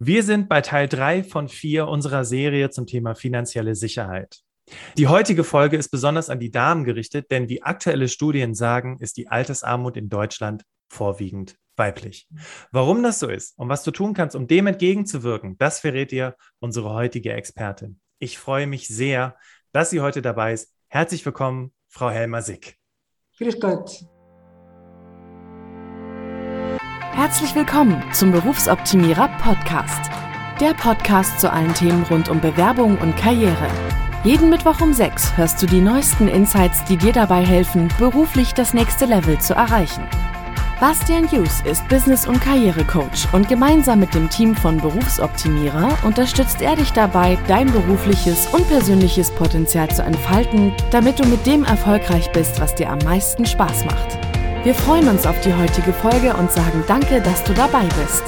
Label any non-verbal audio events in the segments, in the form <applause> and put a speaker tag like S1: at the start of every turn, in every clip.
S1: Wir sind bei Teil 3 von 4 unserer Serie zum Thema finanzielle Sicherheit. Die heutige Folge ist besonders an die Damen gerichtet, denn wie aktuelle Studien sagen, ist die Altersarmut in Deutschland vorwiegend weiblich. Warum das so ist und was du tun kannst, um dem entgegenzuwirken, das verrät dir unsere heutige Expertin. Ich freue mich sehr, dass sie heute dabei ist. Herzlich willkommen, Frau Helmer Sick.
S2: Grüß Gott.
S3: Herzlich willkommen zum Berufsoptimierer Podcast. Der Podcast zu allen Themen rund um Bewerbung und Karriere. Jeden Mittwoch um 6 hörst du die neuesten Insights, die dir dabei helfen, beruflich das nächste Level zu erreichen. Bastian Hughes ist Business- und Karrierecoach und gemeinsam mit dem Team von Berufsoptimierer unterstützt er dich dabei, dein berufliches und persönliches Potenzial zu entfalten, damit du mit dem erfolgreich bist, was dir am meisten Spaß macht. Wir freuen uns auf die heutige Folge und sagen danke, dass du dabei bist.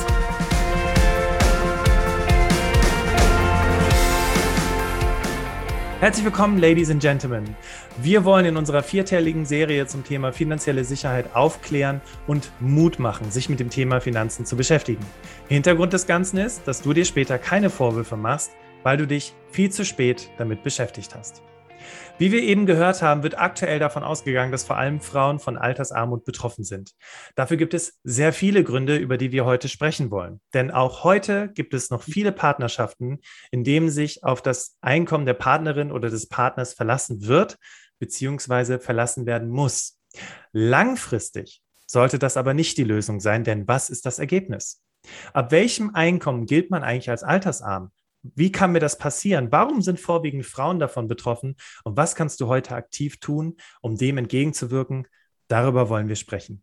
S1: Herzlich willkommen, Ladies and Gentlemen. Wir wollen in unserer vierteiligen Serie zum Thema finanzielle Sicherheit aufklären und Mut machen, sich mit dem Thema Finanzen zu beschäftigen. Hintergrund des Ganzen ist, dass du dir später keine Vorwürfe machst, weil du dich viel zu spät damit beschäftigt hast. Wie wir eben gehört haben, wird aktuell davon ausgegangen, dass vor allem Frauen von Altersarmut betroffen sind. Dafür gibt es sehr viele Gründe, über die wir heute sprechen wollen. Denn auch heute gibt es noch viele Partnerschaften, in denen sich auf das Einkommen der Partnerin oder des Partners verlassen wird, beziehungsweise verlassen werden muss. Langfristig sollte das aber nicht die Lösung sein, denn was ist das Ergebnis? Ab welchem Einkommen gilt man eigentlich als altersarm? Wie kann mir das passieren? Warum sind vorwiegend Frauen davon betroffen? Und was kannst du heute aktiv tun, um dem entgegenzuwirken? Darüber wollen wir sprechen.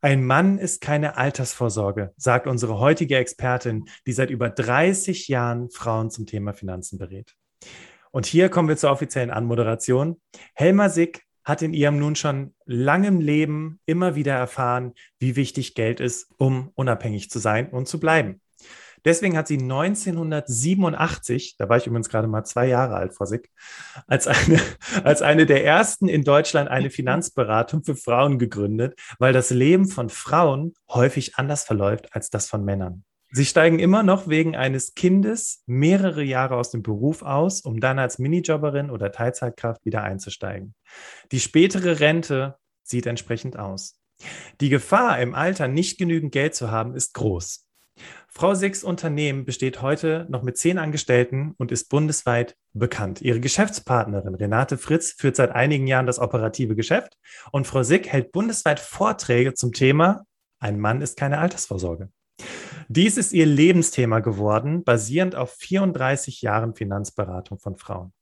S1: Ein Mann ist keine Altersvorsorge, sagt unsere heutige Expertin, die seit über 30 Jahren Frauen zum Thema Finanzen berät. Und hier kommen wir zur offiziellen Anmoderation. Helma Sick hat in ihrem nun schon langem Leben immer wieder erfahren, wie wichtig Geld ist, um unabhängig zu sein und zu bleiben. Deswegen hat sie 1987, da war ich übrigens gerade mal zwei Jahre alt, Frau Sick, als eine, <laughs> als eine der ersten in Deutschland eine <laughs> Finanzberatung für Frauen gegründet, weil das Leben von Frauen häufig anders verläuft als das von Männern. Sie steigen immer noch wegen eines Kindes mehrere Jahre aus dem Beruf aus, um dann als Minijobberin oder Teilzeitkraft wieder einzusteigen. Die spätere Rente sieht entsprechend aus. Die Gefahr, im Alter nicht genügend Geld zu haben, ist groß. Frau Sicks Unternehmen besteht heute noch mit zehn Angestellten und ist bundesweit bekannt. Ihre Geschäftspartnerin Renate Fritz führt seit einigen Jahren das operative Geschäft und Frau Sick hält bundesweit Vorträge zum Thema Ein Mann ist keine Altersvorsorge. Dies ist ihr Lebensthema geworden, basierend auf 34 Jahren Finanzberatung von Frauen.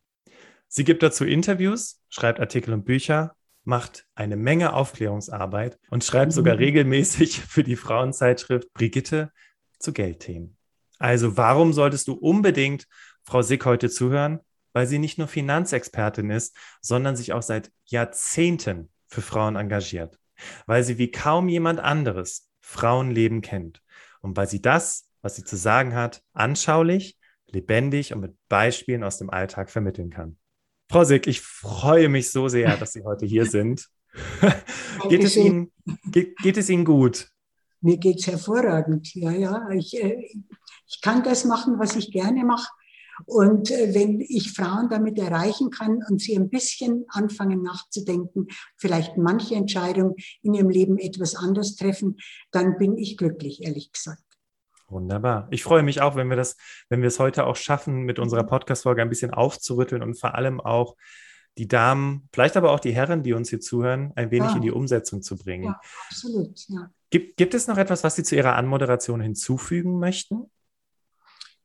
S1: Sie gibt dazu Interviews, schreibt Artikel und Bücher, macht eine Menge Aufklärungsarbeit und schreibt sogar regelmäßig für die Frauenzeitschrift Brigitte zu Geldthemen. Also warum solltest du unbedingt Frau Sick heute zuhören? Weil sie nicht nur Finanzexpertin ist, sondern sich auch seit Jahrzehnten für Frauen engagiert. Weil sie wie kaum jemand anderes Frauenleben kennt. Und weil sie das, was sie zu sagen hat, anschaulich, lebendig und mit Beispielen aus dem Alltag vermitteln kann. Frau Sick, ich freue mich so sehr, dass Sie heute hier <laughs> sind. geht, es Ihnen, geht, geht es Ihnen gut?
S2: Mir geht es hervorragend. Ja, ja. Ich, äh, ich kann das machen, was ich gerne mache. Und äh, wenn ich Frauen damit erreichen kann und sie ein bisschen anfangen nachzudenken, vielleicht manche Entscheidung in ihrem Leben etwas anders treffen, dann bin ich glücklich, ehrlich gesagt.
S1: Wunderbar. Ich freue mich auch, wenn wir das, wenn wir es heute auch schaffen, mit unserer Podcast-Folge ein bisschen aufzurütteln und vor allem auch die Damen, vielleicht aber auch die Herren, die uns hier zuhören, ein wenig ja. in die Umsetzung zu bringen. Ja, absolut, ja. Gibt, gibt es noch etwas, was Sie zu Ihrer Anmoderation hinzufügen möchten?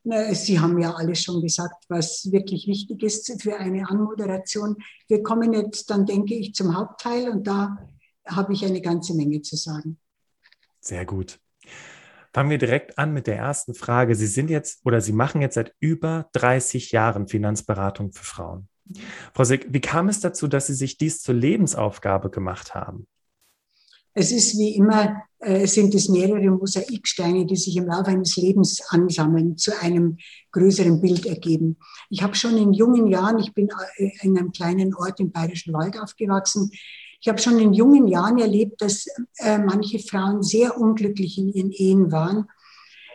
S2: Na, Sie haben ja alles schon gesagt, was wirklich wichtig ist für eine Anmoderation. Wir kommen jetzt dann, denke ich, zum Hauptteil und da habe ich eine ganze Menge zu sagen.
S1: Sehr gut. Fangen wir direkt an mit der ersten Frage. Sie sind jetzt oder Sie machen jetzt seit über 30 Jahren Finanzberatung für Frauen. Frau Sick, wie kam es dazu, dass Sie sich dies zur Lebensaufgabe gemacht haben?
S2: Es ist wie immer, äh, sind es mehrere Mosaiksteine, die sich im Laufe eines Lebens ansammeln, zu einem größeren Bild ergeben. Ich habe schon in jungen Jahren, ich bin äh, in einem kleinen Ort im Bayerischen Wald aufgewachsen, ich habe schon in jungen Jahren erlebt, dass äh, manche Frauen sehr unglücklich in ihren Ehen waren,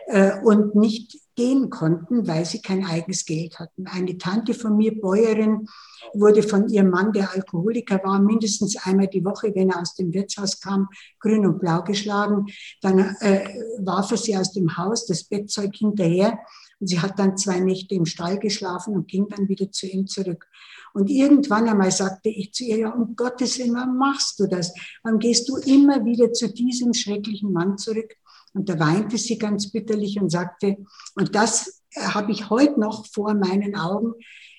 S2: äh, und nicht gehen konnten, weil sie kein eigenes Geld hatten. Eine Tante von mir, Bäuerin, wurde von ihrem Mann, der Alkoholiker war, mindestens einmal die Woche, wenn er aus dem Wirtshaus kam, grün und blau geschlagen. Dann äh, warf er sie aus dem Haus, das Bettzeug hinterher. Und sie hat dann zwei Nächte im Stall geschlafen und ging dann wieder zu ihm zurück. Und irgendwann einmal sagte ich zu ihr, ja, um Gottes Willen, warum machst du das? Warum gehst du immer wieder zu diesem schrecklichen Mann zurück? Und da weinte sie ganz bitterlich und sagte, und das habe ich heute noch vor meinen Augen,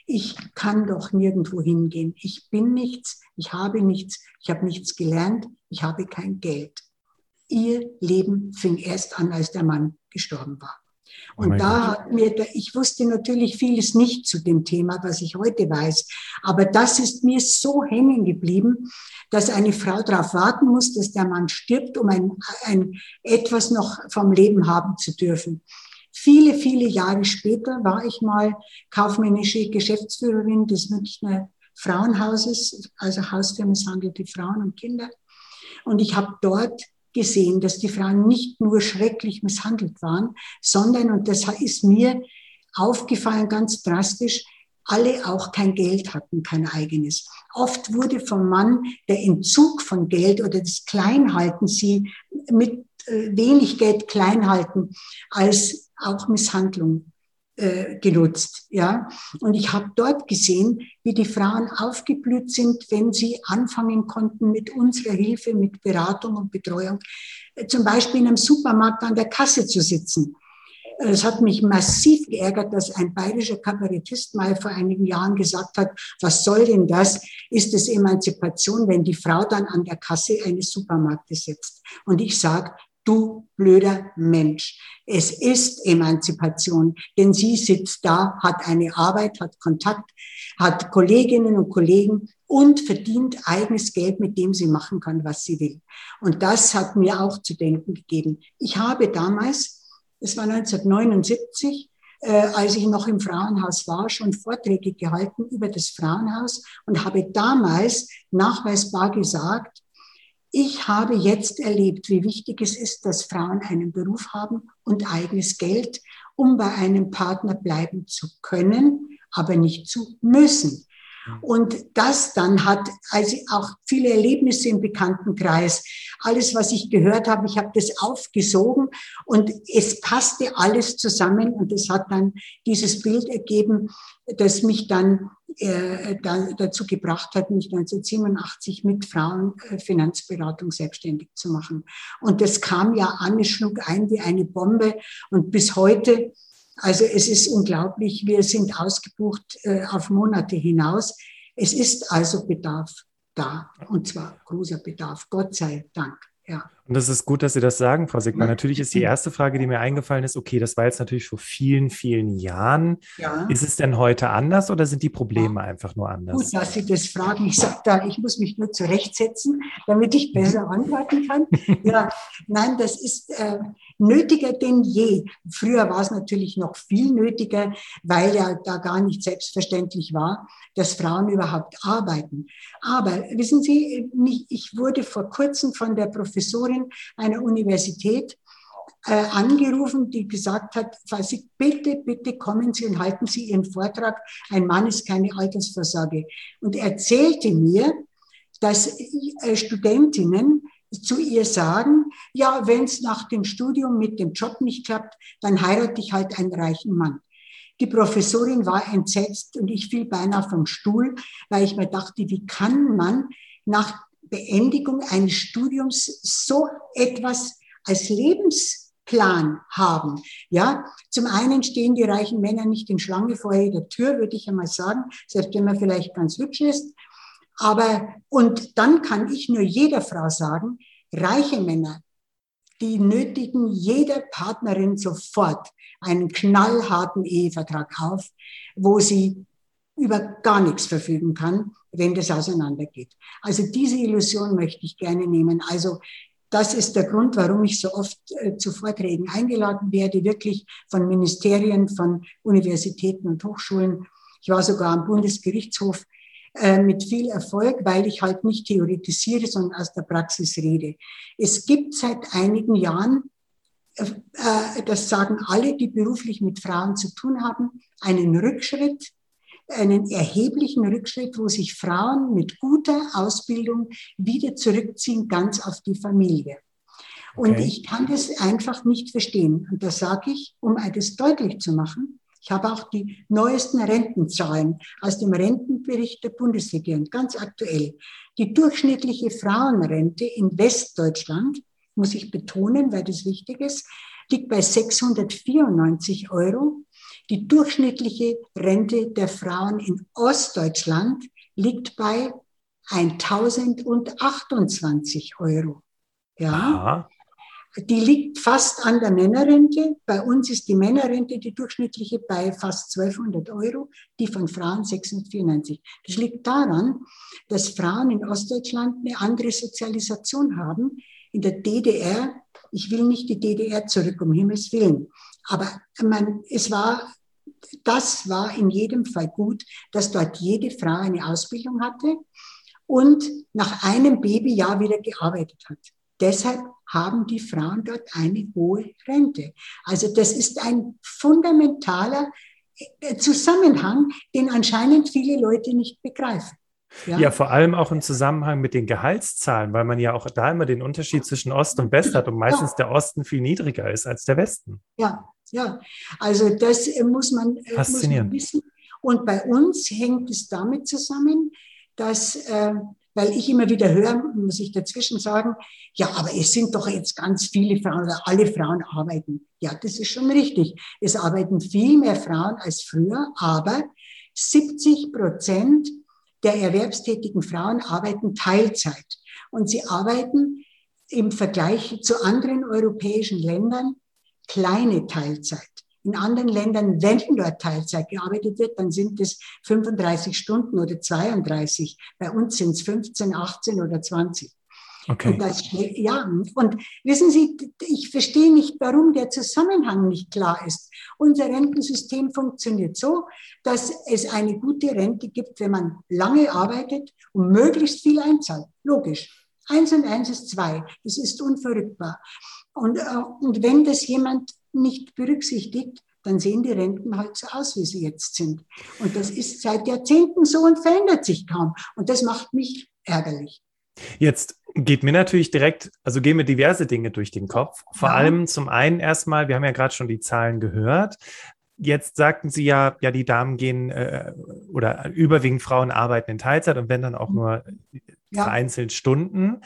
S2: ich kann doch nirgendwo hingehen. Ich bin nichts, ich habe nichts, ich habe nichts gelernt, ich habe kein Geld. Ihr Leben fing erst an, als der Mann gestorben war. Und oh da hat mir, ich wusste natürlich vieles nicht zu dem Thema, was ich heute weiß. Aber das ist mir so hängen geblieben, dass eine Frau darauf warten muss, dass der Mann stirbt, um ein, ein etwas noch vom Leben haben zu dürfen. Viele, viele Jahre später war ich mal kaufmännische Geschäftsführerin des Münchner Frauenhauses, also Haus für misshandelte Frauen und Kinder. Und ich habe dort gesehen, dass die Frauen nicht nur schrecklich misshandelt waren, sondern, und das ist mir aufgefallen ganz drastisch, alle auch kein Geld hatten, kein eigenes. Oft wurde vom Mann der Entzug von Geld oder das Kleinhalten, sie mit äh, wenig Geld kleinhalten, als auch Misshandlung äh, genutzt. Ja? Und ich habe dort gesehen, wie die Frauen aufgeblüht sind, wenn sie anfangen konnten mit unserer Hilfe, mit Beratung und Betreuung, äh, zum Beispiel in einem Supermarkt an der Kasse zu sitzen. Es hat mich massiv geärgert, dass ein bayerischer Kabarettist mal vor einigen Jahren gesagt hat, was soll denn das? Ist es Emanzipation, wenn die Frau dann an der Kasse eines Supermarktes sitzt? Und ich sage, du blöder Mensch. Es ist Emanzipation, denn sie sitzt da, hat eine Arbeit, hat Kontakt, hat Kolleginnen und Kollegen und verdient eigenes Geld, mit dem sie machen kann, was sie will. Und das hat mir auch zu denken gegeben. Ich habe damals, es war 1979, äh, als ich noch im Frauenhaus war, schon Vorträge gehalten über das Frauenhaus und habe damals nachweisbar gesagt, ich habe jetzt erlebt, wie wichtig es ist, dass Frauen einen Beruf haben und eigenes Geld, um bei einem Partner bleiben zu können, aber nicht zu müssen. Und das dann hat also auch viele Erlebnisse im Bekanntenkreis. Alles, was ich gehört habe, ich habe das aufgesogen und es passte alles zusammen und es hat dann dieses Bild ergeben, das mich dann äh, da, dazu gebracht hat, mich 1987 mit Frauenfinanzberatung äh, selbstständig zu machen. Und das kam ja an, es schlug ein wie eine Bombe und bis heute also es ist unglaublich, wir sind ausgebucht äh, auf Monate hinaus. Es ist also Bedarf da und zwar großer Bedarf, Gott sei Dank. Ja.
S1: Und das ist gut, dass Sie das sagen, Frau Sigmar. Natürlich ist die erste Frage, die mir eingefallen ist, okay, das war jetzt natürlich vor vielen, vielen Jahren. Ja. Ist es denn heute anders oder sind die Probleme ja. einfach nur anders?
S2: Gut, dass Sie das fragen. Ich sage da, ich muss mich nur zurechtsetzen, damit ich besser antworten kann. <laughs> ja, nein, das ist, äh, nötiger denn je. Früher war es natürlich noch viel nötiger, weil ja da gar nicht selbstverständlich war, dass Frauen überhaupt arbeiten. Aber wissen Sie, ich wurde vor kurzem von der Professorin einer Universität äh, angerufen, die gesagt hat, Sie, bitte, bitte kommen Sie und halten Sie Ihren Vortrag. Ein Mann ist keine Altersvorsorge. Und erzählte mir, dass äh, Studentinnen zu ihr sagen, ja, wenn es nach dem Studium mit dem Job nicht klappt, dann heirate ich halt einen reichen Mann. Die Professorin war entsetzt und ich fiel beinahe vom Stuhl, weil ich mir dachte, wie kann man nach Beendigung eines Studiums so etwas als Lebensplan haben. Ja, zum einen stehen die reichen Männer nicht in Schlange vor jeder Tür, würde ich einmal sagen, selbst wenn man vielleicht ganz hübsch ist. Aber, und dann kann ich nur jeder Frau sagen, reiche Männer, die nötigen jeder Partnerin sofort einen knallharten Ehevertrag auf, wo sie über gar nichts verfügen kann, wenn das auseinandergeht. Also diese Illusion möchte ich gerne nehmen. Also das ist der Grund, warum ich so oft äh, zu Vorträgen eingeladen werde, wirklich von Ministerien, von Universitäten und Hochschulen. Ich war sogar am Bundesgerichtshof äh, mit viel Erfolg, weil ich halt nicht theoretisiere, sondern aus der Praxis rede. Es gibt seit einigen Jahren äh, das sagen alle, die beruflich mit Frauen zu tun haben, einen Rückschritt, einen erheblichen Rückschritt, wo sich Frauen mit guter Ausbildung wieder zurückziehen, ganz auf die Familie. Und okay. ich kann das einfach nicht verstehen. Und das sage ich, um das deutlich zu machen. Ich habe auch die neuesten Rentenzahlen aus dem Rentenbericht der Bundesregierung, ganz aktuell. Die durchschnittliche Frauenrente in Westdeutschland, muss ich betonen, weil das wichtig ist, liegt bei 694 Euro. Die durchschnittliche Rente der Frauen in Ostdeutschland liegt bei 1028 Euro. Ja. Aha. Die liegt fast an der Männerrente. Bei uns ist die Männerrente, die durchschnittliche, bei fast 1200 Euro, die von Frauen 694. Das liegt daran, dass Frauen in Ostdeutschland eine andere Sozialisation haben. In der DDR, ich will nicht die DDR zurück, um Himmels Willen, aber man, es war, das war in jedem Fall gut, dass dort jede Frau eine Ausbildung hatte und nach einem Babyjahr wieder gearbeitet hat. Deshalb haben die Frauen dort eine hohe Rente. Also das ist ein fundamentaler äh, Zusammenhang, den anscheinend viele Leute nicht begreifen.
S1: Ja? ja? vor allem auch im Zusammenhang mit den Gehaltszahlen, weil man ja auch da immer den Unterschied zwischen Ost und West hat und meistens ja. der Osten viel niedriger ist als der Westen.
S2: Ja, ja. Also das äh, muss man,
S1: Faszinierend.
S2: Muss man wissen. Und bei uns hängt es damit zusammen, dass äh, weil ich immer wieder höre, muss ich dazwischen sagen, ja, aber es sind doch jetzt ganz viele Frauen oder alle Frauen arbeiten. Ja, das ist schon richtig. Es arbeiten viel mehr Frauen als früher, aber 70 Prozent der erwerbstätigen Frauen arbeiten Teilzeit. Und sie arbeiten im Vergleich zu anderen europäischen Ländern kleine Teilzeit. In anderen Ländern, wenn dort Teilzeit gearbeitet wird, dann sind es 35 Stunden oder 32. Bei uns sind es 15, 18 oder 20. Okay. Ja, und wissen Sie, ich verstehe nicht, warum der Zusammenhang nicht klar ist. Unser Rentensystem funktioniert so, dass es eine gute Rente gibt, wenn man lange arbeitet und möglichst viel einzahlt. Logisch. Eins und eins ist zwei. Das ist unverrückbar. Und, äh, und wenn das jemand nicht berücksichtigt, dann sehen die Renten halt so aus, wie sie jetzt sind. Und das ist seit Jahrzehnten so und verändert sich kaum. Und das macht mich ärgerlich.
S1: Jetzt geht mir natürlich direkt, also gehen mir diverse Dinge durch den Kopf. Vor ja. allem zum einen erstmal, wir haben ja gerade schon die Zahlen gehört. Jetzt sagten Sie ja, ja, die Damen gehen äh, oder überwiegend Frauen arbeiten in Teilzeit und wenn dann auch mhm. nur ja. vereinzelt Stunden.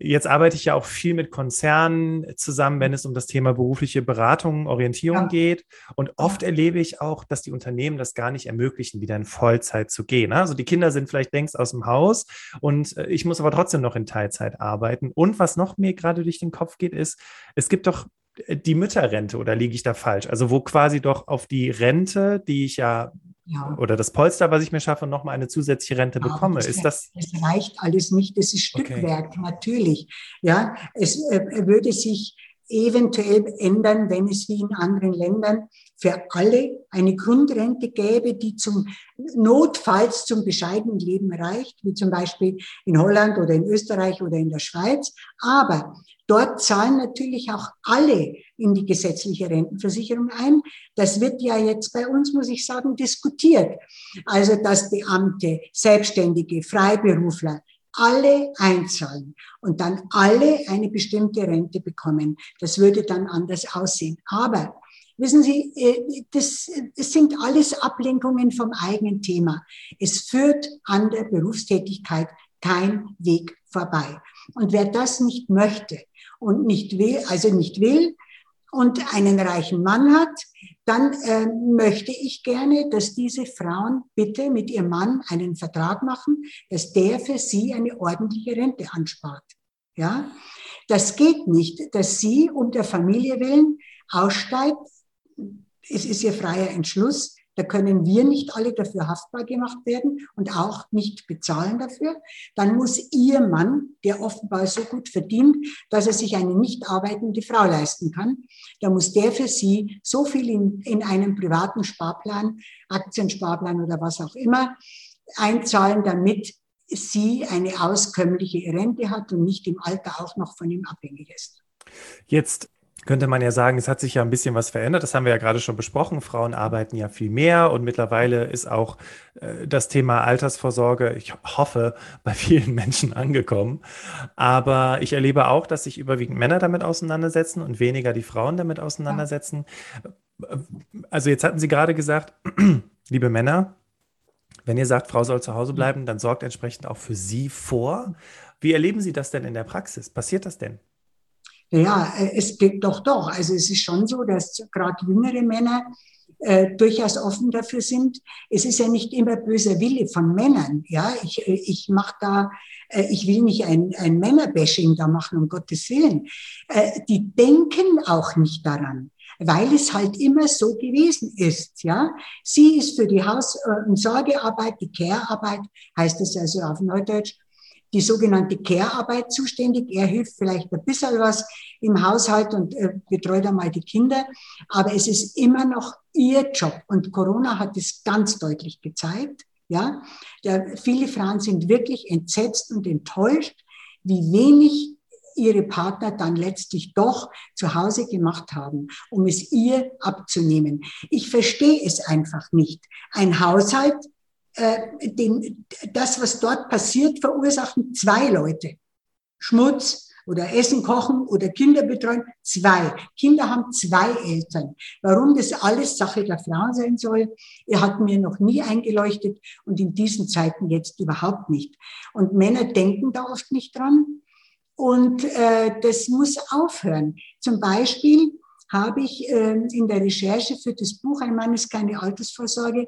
S1: Jetzt arbeite ich ja auch viel mit Konzernen zusammen, wenn es um das Thema berufliche Beratung, Orientierung ja. geht. Und oft erlebe ich auch, dass die Unternehmen das gar nicht ermöglichen, wieder in Vollzeit zu gehen. Also die Kinder sind vielleicht längst aus dem Haus und äh, ich muss aber trotzdem noch in Teilzeit arbeiten. Und was noch mir gerade durch den Kopf geht, ist, es gibt doch äh, die Mütterrente oder liege ich da falsch? Also wo quasi doch auf die Rente, die ich ja ja. oder das Polster, was ich mir schaffe, nochmal eine zusätzliche Rente ja, bekomme. Das, ist das?
S2: Das reicht alles nicht. Das ist Stückwerk, okay. natürlich. Ja, es äh, würde sich eventuell ändern, wenn es wie in anderen Ländern für alle eine Grundrente gäbe, die zum notfalls zum bescheidenen Leben reicht, wie zum Beispiel in Holland oder in Österreich oder in der Schweiz. Aber Dort zahlen natürlich auch alle in die gesetzliche Rentenversicherung ein. Das wird ja jetzt bei uns, muss ich sagen, diskutiert. Also, dass Beamte, Selbstständige, Freiberufler alle einzahlen und dann alle eine bestimmte Rente bekommen. Das würde dann anders aussehen. Aber Wissen Sie, äh, das, das sind alles Ablenkungen vom eigenen Thema. Es führt an der Berufstätigkeit kein Weg vorbei. Und wer das nicht möchte, und nicht will, also nicht will und einen reichen Mann hat, dann äh, möchte ich gerne, dass diese Frauen bitte mit ihrem Mann einen Vertrag machen, dass der für sie eine ordentliche Rente anspart. Ja, das geht nicht, dass sie um der Familie willen aussteigt. Es ist ihr freier Entschluss. Da können wir nicht alle dafür haftbar gemacht werden und auch nicht bezahlen dafür. Dann muss Ihr Mann, der offenbar so gut verdient, dass er sich eine nicht arbeitende Frau leisten kann, da muss der für Sie so viel in, in einem privaten Sparplan, Aktiensparplan oder was auch immer, einzahlen, damit sie eine auskömmliche Rente hat und nicht im Alter auch noch von ihm abhängig ist.
S1: Jetzt könnte man ja sagen, es hat sich ja ein bisschen was verändert. Das haben wir ja gerade schon besprochen. Frauen arbeiten ja viel mehr und mittlerweile ist auch äh, das Thema Altersvorsorge, ich hoffe, <laughs> bei vielen Menschen angekommen. Aber ich erlebe auch, dass sich überwiegend Männer damit auseinandersetzen und weniger die Frauen damit auseinandersetzen. Also jetzt hatten Sie gerade gesagt, <clears throat> liebe Männer, wenn ihr sagt, Frau soll zu Hause bleiben, dann sorgt entsprechend auch für Sie vor. Wie erleben Sie das denn in der Praxis? Passiert das denn?
S2: Ja, äh, es geht doch doch. Also es ist schon so, dass gerade jüngere Männer äh, durchaus offen dafür sind. Es ist ja nicht immer böser Wille von Männern. Ja, ich, äh, ich mache da, äh, ich will nicht ein, ein Männerbashing da machen, um Gottes Willen. Äh, die denken auch nicht daran weil es halt immer so gewesen ist. Ja, sie ist für die Haus- und Sorgearbeit, die Care-Arbeit, heißt es also auf Neudeutsch, die sogenannte Care-Arbeit zuständig. Er hilft vielleicht ein bisschen was im Haushalt und äh, betreut einmal die Kinder. Aber es ist immer noch ihr Job. Und Corona hat es ganz deutlich gezeigt. Ja, der, viele Frauen sind wirklich entsetzt und enttäuscht, wie wenig ihre Partner dann letztlich doch zu Hause gemacht haben, um es ihr abzunehmen. Ich verstehe es einfach nicht. Ein Haushalt äh, den, das, was dort passiert, verursachen zwei Leute. Schmutz oder Essen kochen oder Kinder betreuen, zwei. Kinder haben zwei Eltern. Warum das alles Sache der Frau sein soll, er hat mir noch nie eingeleuchtet und in diesen Zeiten jetzt überhaupt nicht. Und Männer denken da oft nicht dran. Und äh, das muss aufhören. Zum Beispiel habe ich äh, in der Recherche für das Buch Ein Mann ist keine Altersvorsorge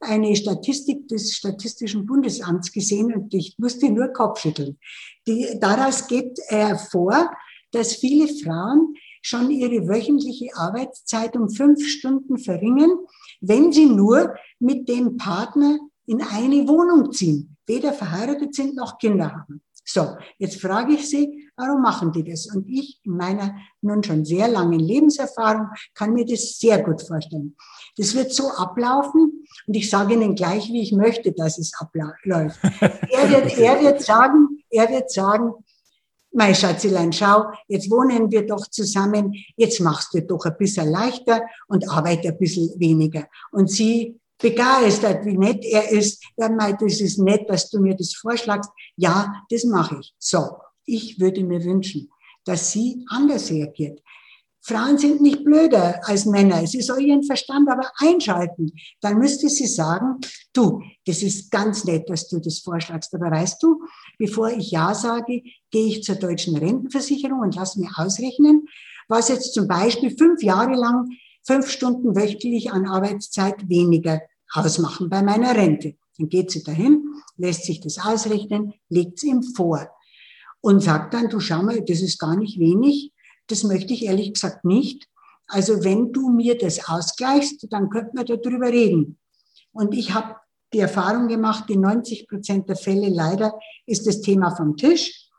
S2: eine Statistik des Statistischen Bundesamts gesehen und ich musste nur Kopfschütteln. Die, daraus geht hervor, dass viele Frauen schon ihre wöchentliche Arbeitszeit um fünf Stunden verringern, wenn sie nur mit dem Partner in eine Wohnung ziehen, weder verheiratet sind noch Kinder haben. So, jetzt frage ich Sie, warum machen die das? Und ich in meiner nun schon sehr langen Lebenserfahrung kann mir das sehr gut vorstellen. Das wird so ablaufen und ich sage Ihnen gleich, wie ich möchte, dass es abläuft. er, wird, <laughs> er wird sagen, er wird sagen, mein Schatzelein, schau, jetzt wohnen wir doch zusammen, jetzt machst du doch ein bisschen leichter und arbeite ein bisschen weniger. Und sie begeistert, wie nett er ist. Er meint, es ist nett, dass du mir das vorschlagst. Ja, das mache ich. So, ich würde mir wünschen, dass sie anders reagiert. Frauen sind nicht blöder als Männer. Sie soll ihren Verstand aber einschalten. Dann müsste sie sagen, du, das ist ganz nett, dass du das vorschlagst. Aber weißt du, bevor ich Ja sage, gehe ich zur deutschen Rentenversicherung und lass mir ausrechnen, was jetzt zum Beispiel fünf Jahre lang fünf Stunden wöchentlich an Arbeitszeit weniger ausmachen bei meiner Rente. Dann geht sie dahin, lässt sich das ausrechnen, legt es ihm vor und sagt dann, du schau mal, das ist gar nicht wenig, das möchte ich ehrlich gesagt nicht. Also wenn du mir das ausgleichst, dann könnten wir darüber reden. Und ich habe die Erfahrung gemacht, in 90 Prozent der Fälle leider ist das Thema vom Tisch.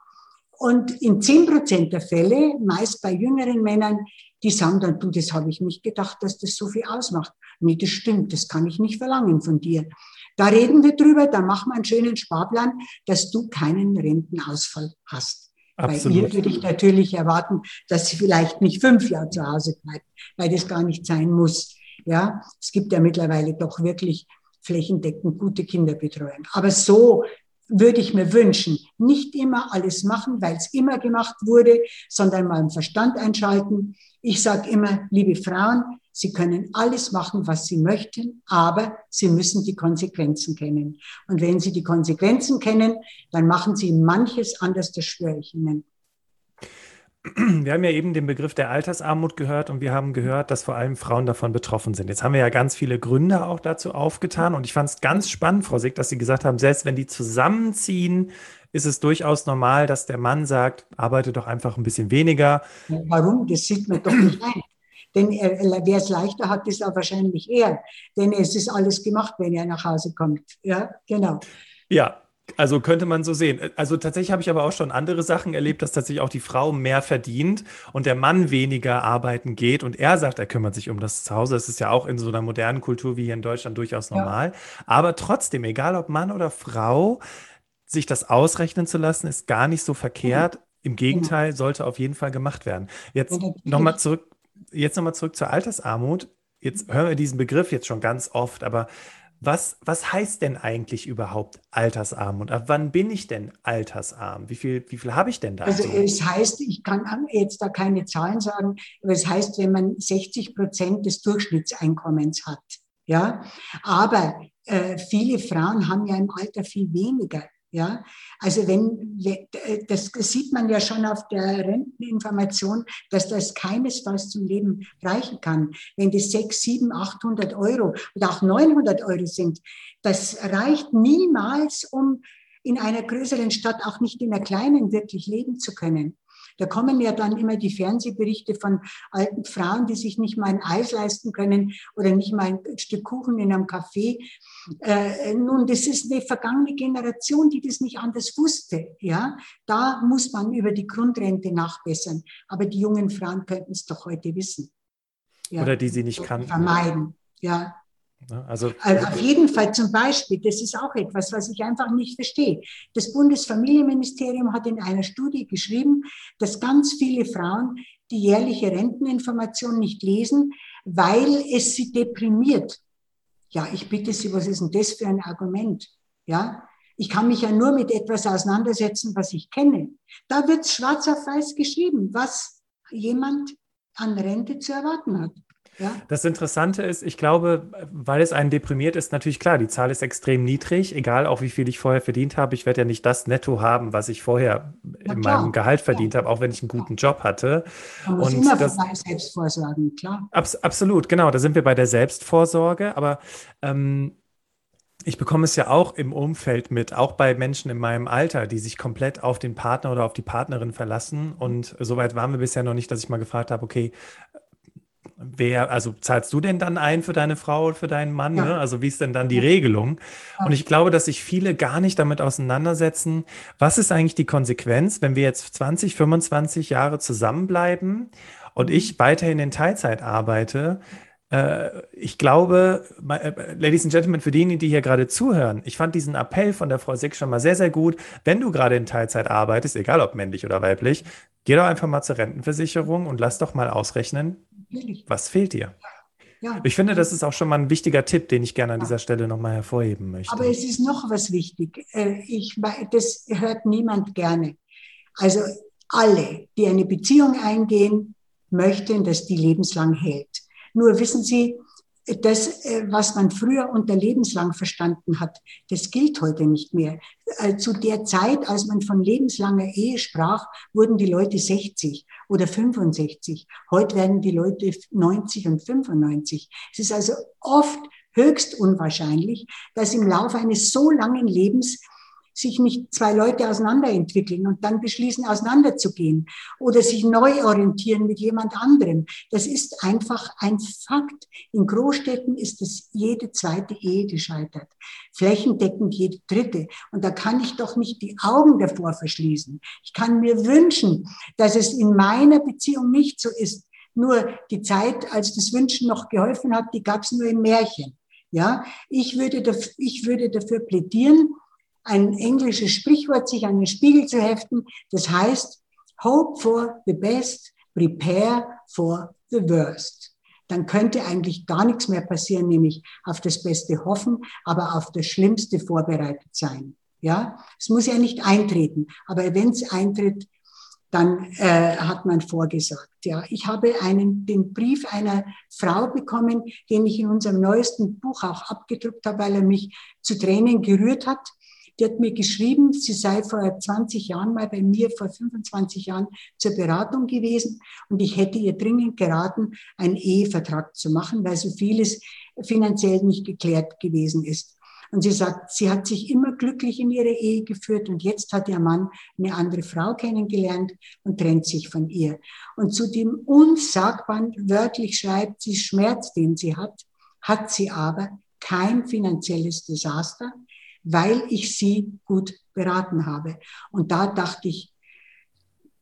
S2: Und in 10 Prozent der Fälle, meist bei jüngeren Männern, die sagen dann, du, das habe ich nicht gedacht, dass das so viel ausmacht. Nee, das stimmt, das kann ich nicht verlangen von dir. Da reden wir drüber, da machen wir einen schönen Sparplan, dass du keinen Rentenausfall hast. Absolut. Bei ihr würde ich natürlich erwarten, dass sie vielleicht nicht fünf Jahre zu Hause bleibt, weil das gar nicht sein muss. Ja, es gibt ja mittlerweile doch wirklich flächendeckend gute Kinderbetreuung. Aber so würde ich mir wünschen, nicht immer alles machen, weil es immer gemacht wurde, sondern mal im Verstand einschalten. Ich sage immer, liebe Frauen, Sie können alles machen, was Sie möchten, aber Sie müssen die Konsequenzen kennen. Und wenn Sie die Konsequenzen kennen, dann machen Sie manches anders, das schwöre ich Ihnen.
S1: Wir haben ja eben den Begriff der Altersarmut gehört und wir haben gehört, dass vor allem Frauen davon betroffen sind. Jetzt haben wir ja ganz viele Gründe auch dazu aufgetan und ich fand es ganz spannend, Frau Sick, dass Sie gesagt haben, selbst wenn die zusammenziehen, ist es durchaus normal, dass der Mann sagt, arbeite doch einfach ein bisschen weniger.
S2: Warum? Das sieht man doch nicht ein. Denn wer es leichter hat, ist auch wahrscheinlich er. Denn es ist alles gemacht, wenn er nach Hause kommt. Ja, genau.
S1: Ja, also könnte man so sehen. Also tatsächlich habe ich aber auch schon andere Sachen erlebt, dass tatsächlich auch die Frau mehr verdient und der Mann weniger arbeiten geht und er sagt, er kümmert sich um das Zuhause. Das ist ja auch in so einer modernen Kultur wie hier in Deutschland durchaus normal. Ja. Aber trotzdem, egal ob Mann oder Frau, sich das ausrechnen zu lassen, ist gar nicht so verkehrt. Mhm Im Gegenteil, sollte auf jeden Fall gemacht werden. Jetzt nochmal zurück, jetzt nochmal zurück zur Altersarmut. Jetzt hören wir diesen Begriff jetzt schon ganz oft, aber was, was heißt denn eigentlich überhaupt altersarm und ab wann bin ich denn altersarm? Wie viel, wie viel habe ich denn da?
S2: Also es heißt, ich kann jetzt da keine Zahlen sagen, aber es heißt, wenn man 60 Prozent des Durchschnittseinkommens hat. Ja, aber äh, viele Frauen haben ja im Alter viel weniger. Ja, also wenn, das sieht man ja schon auf der Renteninformation, dass das keinesfalls zum Leben reichen kann. Wenn das 6, 7, 800 Euro oder auch 900 Euro sind, das reicht niemals, um in einer größeren Stadt, auch nicht in einer kleinen, wirklich leben zu können. Da kommen ja dann immer die Fernsehberichte von alten Frauen, die sich nicht mal ein Eis leisten können oder nicht mal ein Stück Kuchen in einem Café. Äh, nun, das ist eine vergangene Generation, die das nicht anders wusste. Ja, da muss man über die Grundrente nachbessern. Aber die jungen Frauen könnten es doch heute wissen.
S1: Ja, oder die sie nicht kannten.
S2: Vermeiden. Ja?
S1: Also,
S2: also auf jeden Fall zum Beispiel, das ist auch etwas, was ich einfach nicht verstehe. Das Bundesfamilienministerium hat in einer Studie geschrieben, dass ganz viele Frauen die jährliche Renteninformation nicht lesen, weil es sie deprimiert. Ja, ich bitte Sie, was ist denn das für ein Argument? Ja, ich kann mich ja nur mit etwas auseinandersetzen, was ich kenne. Da wird schwarz auf weiß geschrieben, was jemand an Rente zu erwarten hat.
S1: Ja. Das Interessante ist, ich glaube, weil es einen deprimiert ist, natürlich klar, die Zahl ist extrem niedrig, egal auch wie viel ich vorher verdient habe. Ich werde ja nicht das Netto haben, was ich vorher in meinem Gehalt verdient ja. habe, auch wenn ich einen guten Job hatte.
S2: Man muss Und immer das, Selbstvorsorgen, klar.
S1: Abs absolut, genau, da sind wir bei der Selbstvorsorge, aber ähm, ich bekomme es ja auch im Umfeld mit, auch bei Menschen in meinem Alter, die sich komplett auf den Partner oder auf die Partnerin verlassen. Und soweit waren wir bisher noch nicht, dass ich mal gefragt habe, okay, wer, also zahlst du denn dann ein für deine Frau und für deinen Mann? Ja. Ne? Also wie ist denn dann die Regelung? Und ich glaube, dass sich viele gar nicht damit auseinandersetzen, was ist eigentlich die Konsequenz, wenn wir jetzt 20, 25 Jahre zusammenbleiben und ich weiterhin in Teilzeit arbeite? Äh, ich glaube, äh, Ladies and Gentlemen, für diejenigen, die hier gerade zuhören, ich fand diesen Appell von der Frau Sick schon mal sehr, sehr gut. Wenn du gerade in Teilzeit arbeitest, egal ob männlich oder weiblich, geh doch einfach mal zur Rentenversicherung und lass doch mal ausrechnen, was fehlt dir? Ja. Ich finde, das ist auch schon mal ein wichtiger Tipp, den ich gerne an dieser Stelle nochmal hervorheben möchte.
S2: Aber es ist noch was wichtig. Äh, ich, das hört niemand gerne. Also alle, die eine Beziehung eingehen, möchten, dass die lebenslang hält. Nur wissen Sie, das, äh, was man früher unter lebenslang verstanden hat, das gilt heute nicht mehr. Äh, zu der Zeit, als man von lebenslanger Ehe sprach, wurden die Leute 60 oder 65. Heute werden die Leute 90 und 95. Es ist also oft höchst unwahrscheinlich, dass im Laufe eines so langen Lebens sich nicht zwei Leute auseinanderentwickeln und dann beschließen, auseinanderzugehen oder sich neu orientieren mit jemand anderem. Das ist einfach ein Fakt. In Großstädten ist es jede zweite Ehe, die scheitert. Flächendeckend jede dritte. Und da kann ich doch nicht die Augen davor verschließen. Ich kann mir wünschen, dass es in meiner Beziehung nicht so ist. Nur die Zeit, als das Wünschen noch geholfen hat, die gab es nur im Märchen. Ja, ich würde, dafür, ich würde dafür plädieren, ein englisches Sprichwort, sich an den Spiegel zu heften. Das heißt, hope for the best, prepare for the worst. Dann könnte eigentlich gar nichts mehr passieren, nämlich auf das Beste hoffen, aber auf das Schlimmste vorbereitet sein. Ja, es muss ja nicht eintreten, aber wenn es eintritt, dann äh, hat man vorgesagt. Ja, ich habe einen, den Brief einer Frau bekommen, den ich in unserem neuesten Buch auch abgedruckt habe, weil er mich zu Tränen gerührt hat. Die hat mir geschrieben, sie sei vor 20 Jahren mal bei mir, vor 25 Jahren zur Beratung gewesen und ich hätte ihr dringend geraten, einen Ehevertrag zu machen, weil so vieles finanziell nicht geklärt gewesen ist. Und sie sagt, sie hat sich immer glücklich in ihre Ehe geführt und jetzt hat ihr Mann eine andere Frau kennengelernt und trennt sich von ihr. Und zu dem unsagbaren, wörtlich schreibt sie, Schmerz, den sie hat, hat sie aber kein finanzielles Desaster, weil ich sie gut beraten habe. Und da dachte ich,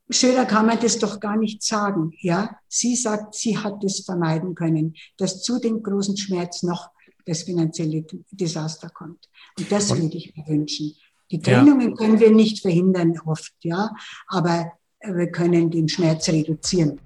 S2: schöner kann man das doch gar nicht sagen. Ja, sie sagt, sie hat es vermeiden können, dass zu dem großen Schmerz noch das finanzielle Desaster kommt. Und das würde ich mir wünschen. Die Trennungen ja. können wir nicht verhindern oft, ja, aber wir können den Schmerz reduzieren.